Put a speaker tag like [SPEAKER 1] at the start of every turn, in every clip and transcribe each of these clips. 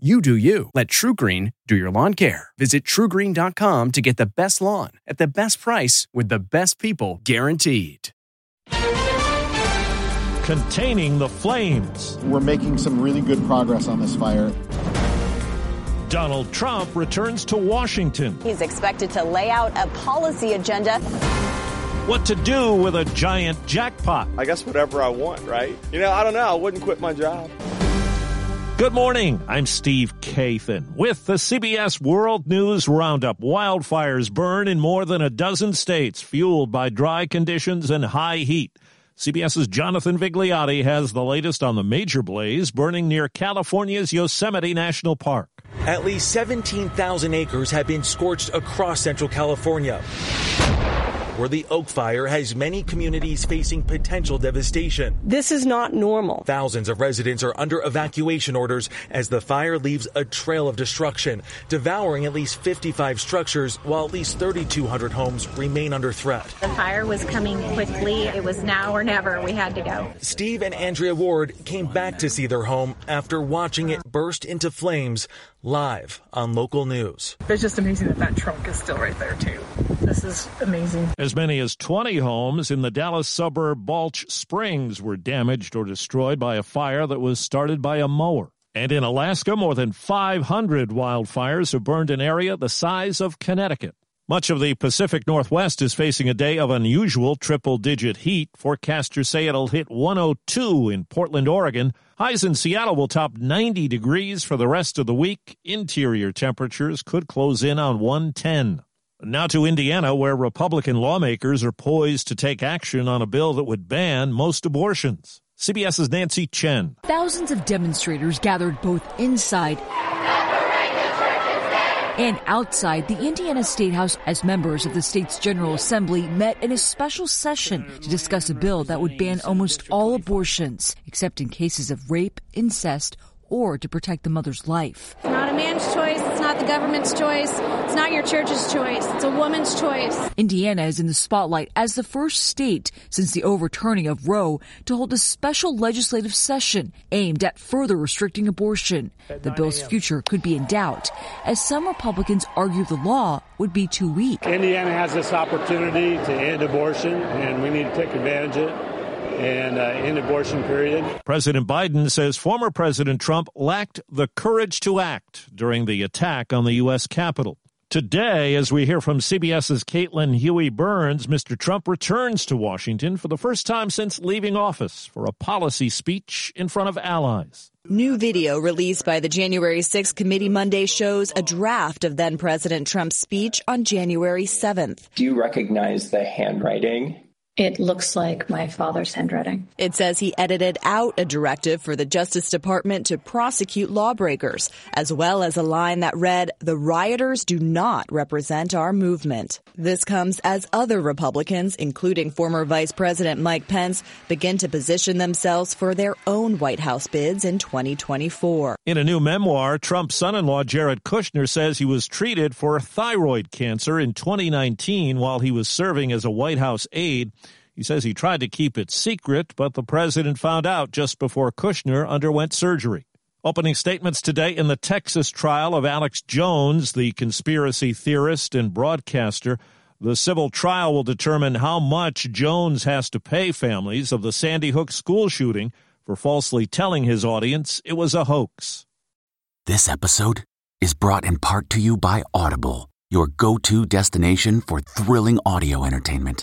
[SPEAKER 1] You do you. Let TruGreen do your lawn care. Visit trugreen.com to get the best lawn at the best price with the best people guaranteed.
[SPEAKER 2] Containing the flames.
[SPEAKER 3] We're making some really good progress on this fire.
[SPEAKER 2] Donald Trump returns to Washington.
[SPEAKER 4] He's expected to lay out a policy agenda.
[SPEAKER 2] What to do with a giant jackpot.
[SPEAKER 5] I guess whatever I want, right? You know, I don't know. I wouldn't quit my job.
[SPEAKER 2] Good morning. I'm Steve Kathan with the CBS World News Roundup. Wildfires burn in more than a dozen states, fueled by dry conditions and high heat. CBS's Jonathan Vigliotti has the latest on the major blaze burning near California's Yosemite National Park.
[SPEAKER 6] At least 17,000 acres have been scorched across Central California where the Oak Fire has many communities facing potential devastation.
[SPEAKER 7] This is not normal.
[SPEAKER 6] Thousands of residents are under evacuation orders as the fire leaves a trail of destruction, devouring at least 55 structures, while at least 3,200 homes remain under threat.
[SPEAKER 8] The fire was coming quickly. It was now or never. We had to go.
[SPEAKER 6] Steve and Andrea Ward came back to see their home after watching it burst into flames live on local news.
[SPEAKER 9] It's just amazing that that trunk is still right there, too. This is amazing.
[SPEAKER 2] As many as 20 homes in the Dallas suburb Balch Springs were damaged or destroyed by a fire that was started by a mower. And in Alaska, more than 500 wildfires have burned an area the size of Connecticut. Much of the Pacific Northwest is facing a day of unusual triple digit heat. Forecasters say it'll hit 102 in Portland, Oregon. Highs in Seattle will top 90 degrees for the rest of the week. Interior temperatures could close in on 110. Now to Indiana, where Republican lawmakers are poised to take action on a bill that would ban most abortions. CBS's Nancy Chen.
[SPEAKER 10] Thousands of demonstrators gathered both inside and outside the Indiana State House as members of the state's General Assembly met in a special session to discuss a bill that would ban almost all abortions, except in cases of rape, incest, or to protect the mother's life.
[SPEAKER 11] It's not a man's choice. It's not the government's choice. It's not your church's choice. It's a woman's choice.
[SPEAKER 10] Indiana is in the spotlight as the first state since the overturning of Roe to hold a special legislative session aimed at further restricting abortion. The bill's future could be in doubt as some Republicans argue the law would be too weak.
[SPEAKER 12] Indiana has this opportunity to end abortion and we need to take advantage of it and uh, end abortion period.
[SPEAKER 2] President Biden says former President Trump lacked the courage to act during the attack on the U.S. Capitol. Today, as we hear from CBS's Caitlin Huey Burns, Mr. Trump returns to Washington for the first time since leaving office for a policy speech in front of allies.
[SPEAKER 4] New video released by the January 6th committee Monday shows a draft of then President Trump's speech on January 7th.
[SPEAKER 13] Do you recognize the handwriting?
[SPEAKER 14] It looks like my father's handwriting.
[SPEAKER 4] It says he edited out a directive for the Justice Department to prosecute lawbreakers, as well as a line that read, The rioters do not represent our movement. This comes as other Republicans, including former Vice President Mike Pence, begin to position themselves for their own White House bids in 2024.
[SPEAKER 2] In a new memoir, Trump's son in law Jared Kushner says he was treated for thyroid cancer in 2019 while he was serving as a White House aide. He says he tried to keep it secret, but the president found out just before Kushner underwent surgery. Opening statements today in the Texas trial of Alex Jones, the conspiracy theorist and broadcaster. The civil trial will determine how much Jones has to pay families of the Sandy Hook school shooting for falsely telling his audience it was a hoax.
[SPEAKER 15] This episode is brought in part to you by Audible, your go to destination for thrilling audio entertainment.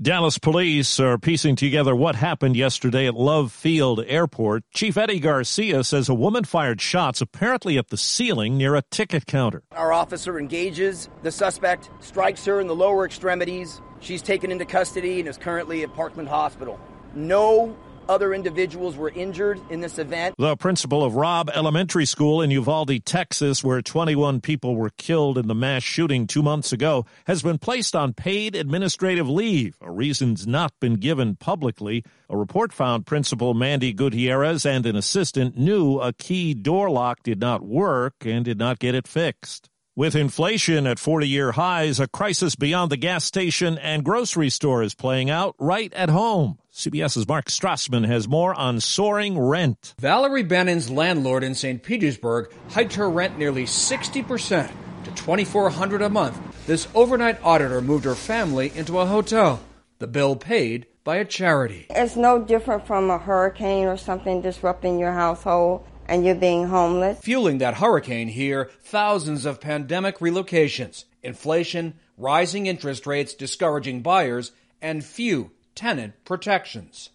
[SPEAKER 2] Dallas police are piecing together what happened yesterday at Love Field Airport. Chief Eddie Garcia says a woman fired shots apparently at the ceiling near a ticket counter.
[SPEAKER 7] Our officer engages the suspect, strikes her in the lower extremities. She's taken into custody and is currently at Parkland Hospital. No other individuals were injured in this event.
[SPEAKER 2] The principal of Robb Elementary School in Uvalde, Texas, where 21 people were killed in the mass shooting two months ago, has been placed on paid administrative leave. A reason's not been given publicly. A report found Principal Mandy Gutierrez and an assistant knew a key door lock did not work and did not get it fixed. With inflation at 40 year highs, a crisis beyond the gas station and grocery store is playing out right at home. CBS's Mark Strassmann has more on soaring rent.
[SPEAKER 16] Valerie Bannon's landlord in St. Petersburg hiked her rent nearly 60% to 2400 a month. This overnight auditor moved her family into a hotel. The bill paid by a charity.
[SPEAKER 17] It's no different from a hurricane or something disrupting your household and you're being homeless.
[SPEAKER 16] Fueling that hurricane here, thousands of pandemic relocations, inflation, rising interest rates discouraging buyers, and few tenant protections.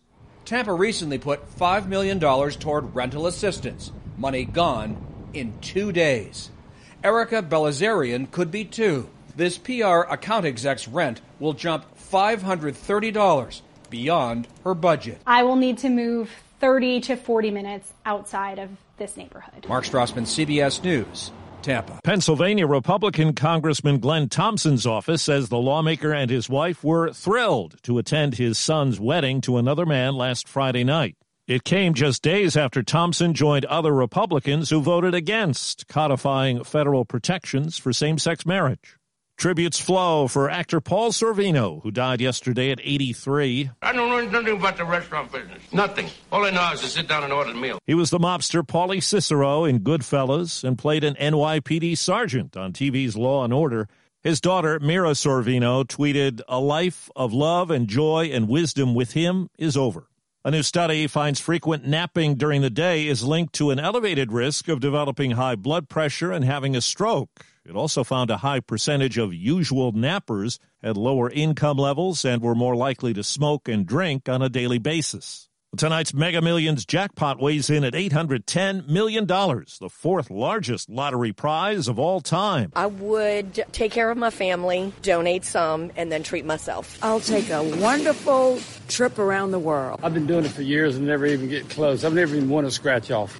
[SPEAKER 16] Tampa recently put $5 million toward rental assistance, money gone in two days. Erica Belazarian could be too. This PR account exec's rent will jump $530 beyond her budget.
[SPEAKER 18] I will need to move 30 to 40 minutes outside of this neighborhood.
[SPEAKER 16] Mark Strassmann, CBS News. Tampa.
[SPEAKER 2] Pennsylvania Republican Congressman Glenn Thompson's office says the lawmaker and his wife were thrilled to attend his son's wedding to another man last Friday night. It came just days after Thompson joined other Republicans who voted against codifying federal protections for same sex marriage. Tributes flow for actor Paul Sorvino, who died yesterday at 83.
[SPEAKER 19] I don't know nothing about the restaurant business. Nothing. All I know is to sit down and order the meal.
[SPEAKER 2] He was the mobster Paulie Cicero in Goodfellas and played an NYPD sergeant on TV's Law and Order. His daughter, Mira Sorvino, tweeted, A life of love and joy and wisdom with him is over. A new study finds frequent napping during the day is linked to an elevated risk of developing high blood pressure and having a stroke. It also found a high percentage of usual nappers had lower income levels and were more likely to smoke and drink on a daily basis. Tonight's Mega Millions jackpot weighs in at $810 million, the fourth largest lottery prize of all time.
[SPEAKER 20] I would take care of my family, donate some, and then treat myself.
[SPEAKER 21] I'll take a wonderful trip around the world.
[SPEAKER 12] I've been doing it for years and never even get close. I've never even won a scratch off.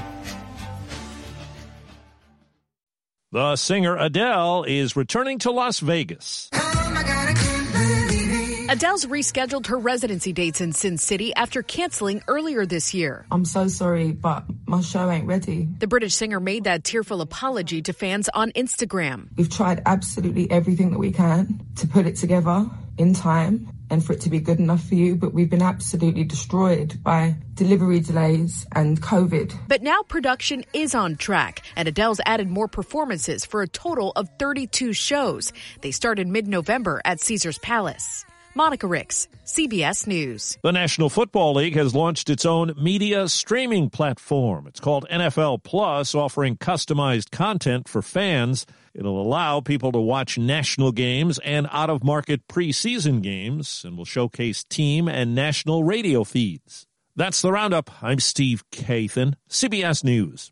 [SPEAKER 2] The singer Adele is returning to Las Vegas.
[SPEAKER 22] Adele's rescheduled her residency dates in Sin City after canceling earlier this year.
[SPEAKER 23] I'm so sorry, but my show ain't ready.
[SPEAKER 22] The British singer made that tearful apology to fans on Instagram.
[SPEAKER 23] We've tried absolutely everything that we can to put it together in time and for it to be good enough for you, but we've been absolutely destroyed by delivery delays and COVID.
[SPEAKER 22] But now production is on track, and Adele's added more performances for a total of 32 shows. They start in mid November at Caesars Palace. Monica Ricks, CBS News.
[SPEAKER 2] The National Football League has launched its own media streaming platform. It's called NFL Plus, offering customized content for fans. It'll allow people to watch national games and out of market preseason games and will showcase team and national radio feeds. That's the roundup. I'm Steve Kathan, CBS News.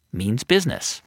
[SPEAKER 24] means business.